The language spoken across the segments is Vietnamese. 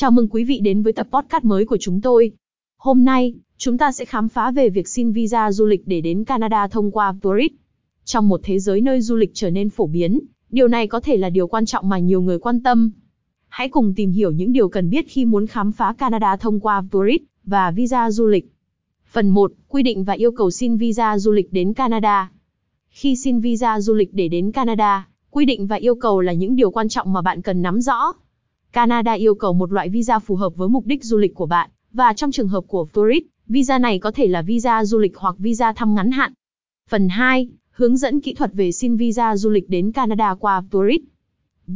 Chào mừng quý vị đến với tập podcast mới của chúng tôi. Hôm nay, chúng ta sẽ khám phá về việc xin visa du lịch để đến Canada thông qua Tourist. Trong một thế giới nơi du lịch trở nên phổ biến, điều này có thể là điều quan trọng mà nhiều người quan tâm. Hãy cùng tìm hiểu những điều cần biết khi muốn khám phá Canada thông qua Tourist và visa du lịch. Phần 1. Quy định và yêu cầu xin visa du lịch đến Canada. Khi xin visa du lịch để đến Canada, quy định và yêu cầu là những điều quan trọng mà bạn cần nắm rõ. Canada yêu cầu một loại visa phù hợp với mục đích du lịch của bạn, và trong trường hợp của tourist, visa này có thể là visa du lịch hoặc visa thăm ngắn hạn. Phần 2. Hướng dẫn kỹ thuật về xin visa du lịch đến Canada qua Tourist.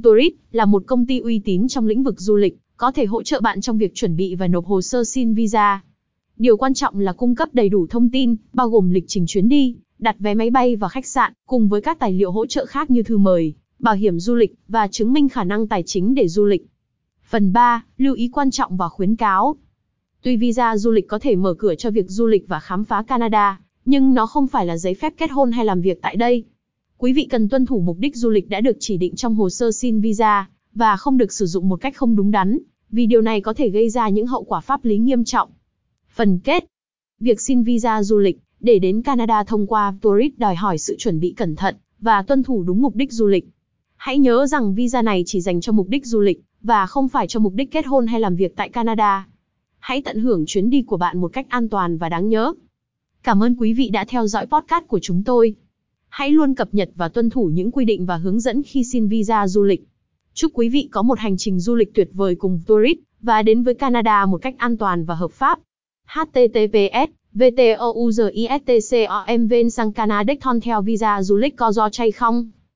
Tourist là một công ty uy tín trong lĩnh vực du lịch, có thể hỗ trợ bạn trong việc chuẩn bị và nộp hồ sơ xin visa. Điều quan trọng là cung cấp đầy đủ thông tin, bao gồm lịch trình chuyến đi, đặt vé máy bay và khách sạn, cùng với các tài liệu hỗ trợ khác như thư mời, bảo hiểm du lịch và chứng minh khả năng tài chính để du lịch. Phần 3, lưu ý quan trọng và khuyến cáo. Tuy visa du lịch có thể mở cửa cho việc du lịch và khám phá Canada, nhưng nó không phải là giấy phép kết hôn hay làm việc tại đây. Quý vị cần tuân thủ mục đích du lịch đã được chỉ định trong hồ sơ xin visa và không được sử dụng một cách không đúng đắn, vì điều này có thể gây ra những hậu quả pháp lý nghiêm trọng. Phần kết. Việc xin visa du lịch để đến Canada thông qua tourist đòi hỏi sự chuẩn bị cẩn thận và tuân thủ đúng mục đích du lịch. Hãy nhớ rằng visa này chỉ dành cho mục đích du lịch và không phải cho mục đích kết hôn hay làm việc tại Canada. Hãy tận hưởng chuyến đi của bạn một cách an toàn và đáng nhớ. Cảm ơn quý vị đã theo dõi podcast của chúng tôi. Hãy luôn cập nhật và tuân thủ những quy định và hướng dẫn khi xin visa du lịch. Chúc quý vị có một hành trình du lịch tuyệt vời cùng Tourist và đến với Canada một cách an toàn và hợp pháp. https VTOUZISTCOM ven sang Canada theo visa du lịch có do chay không?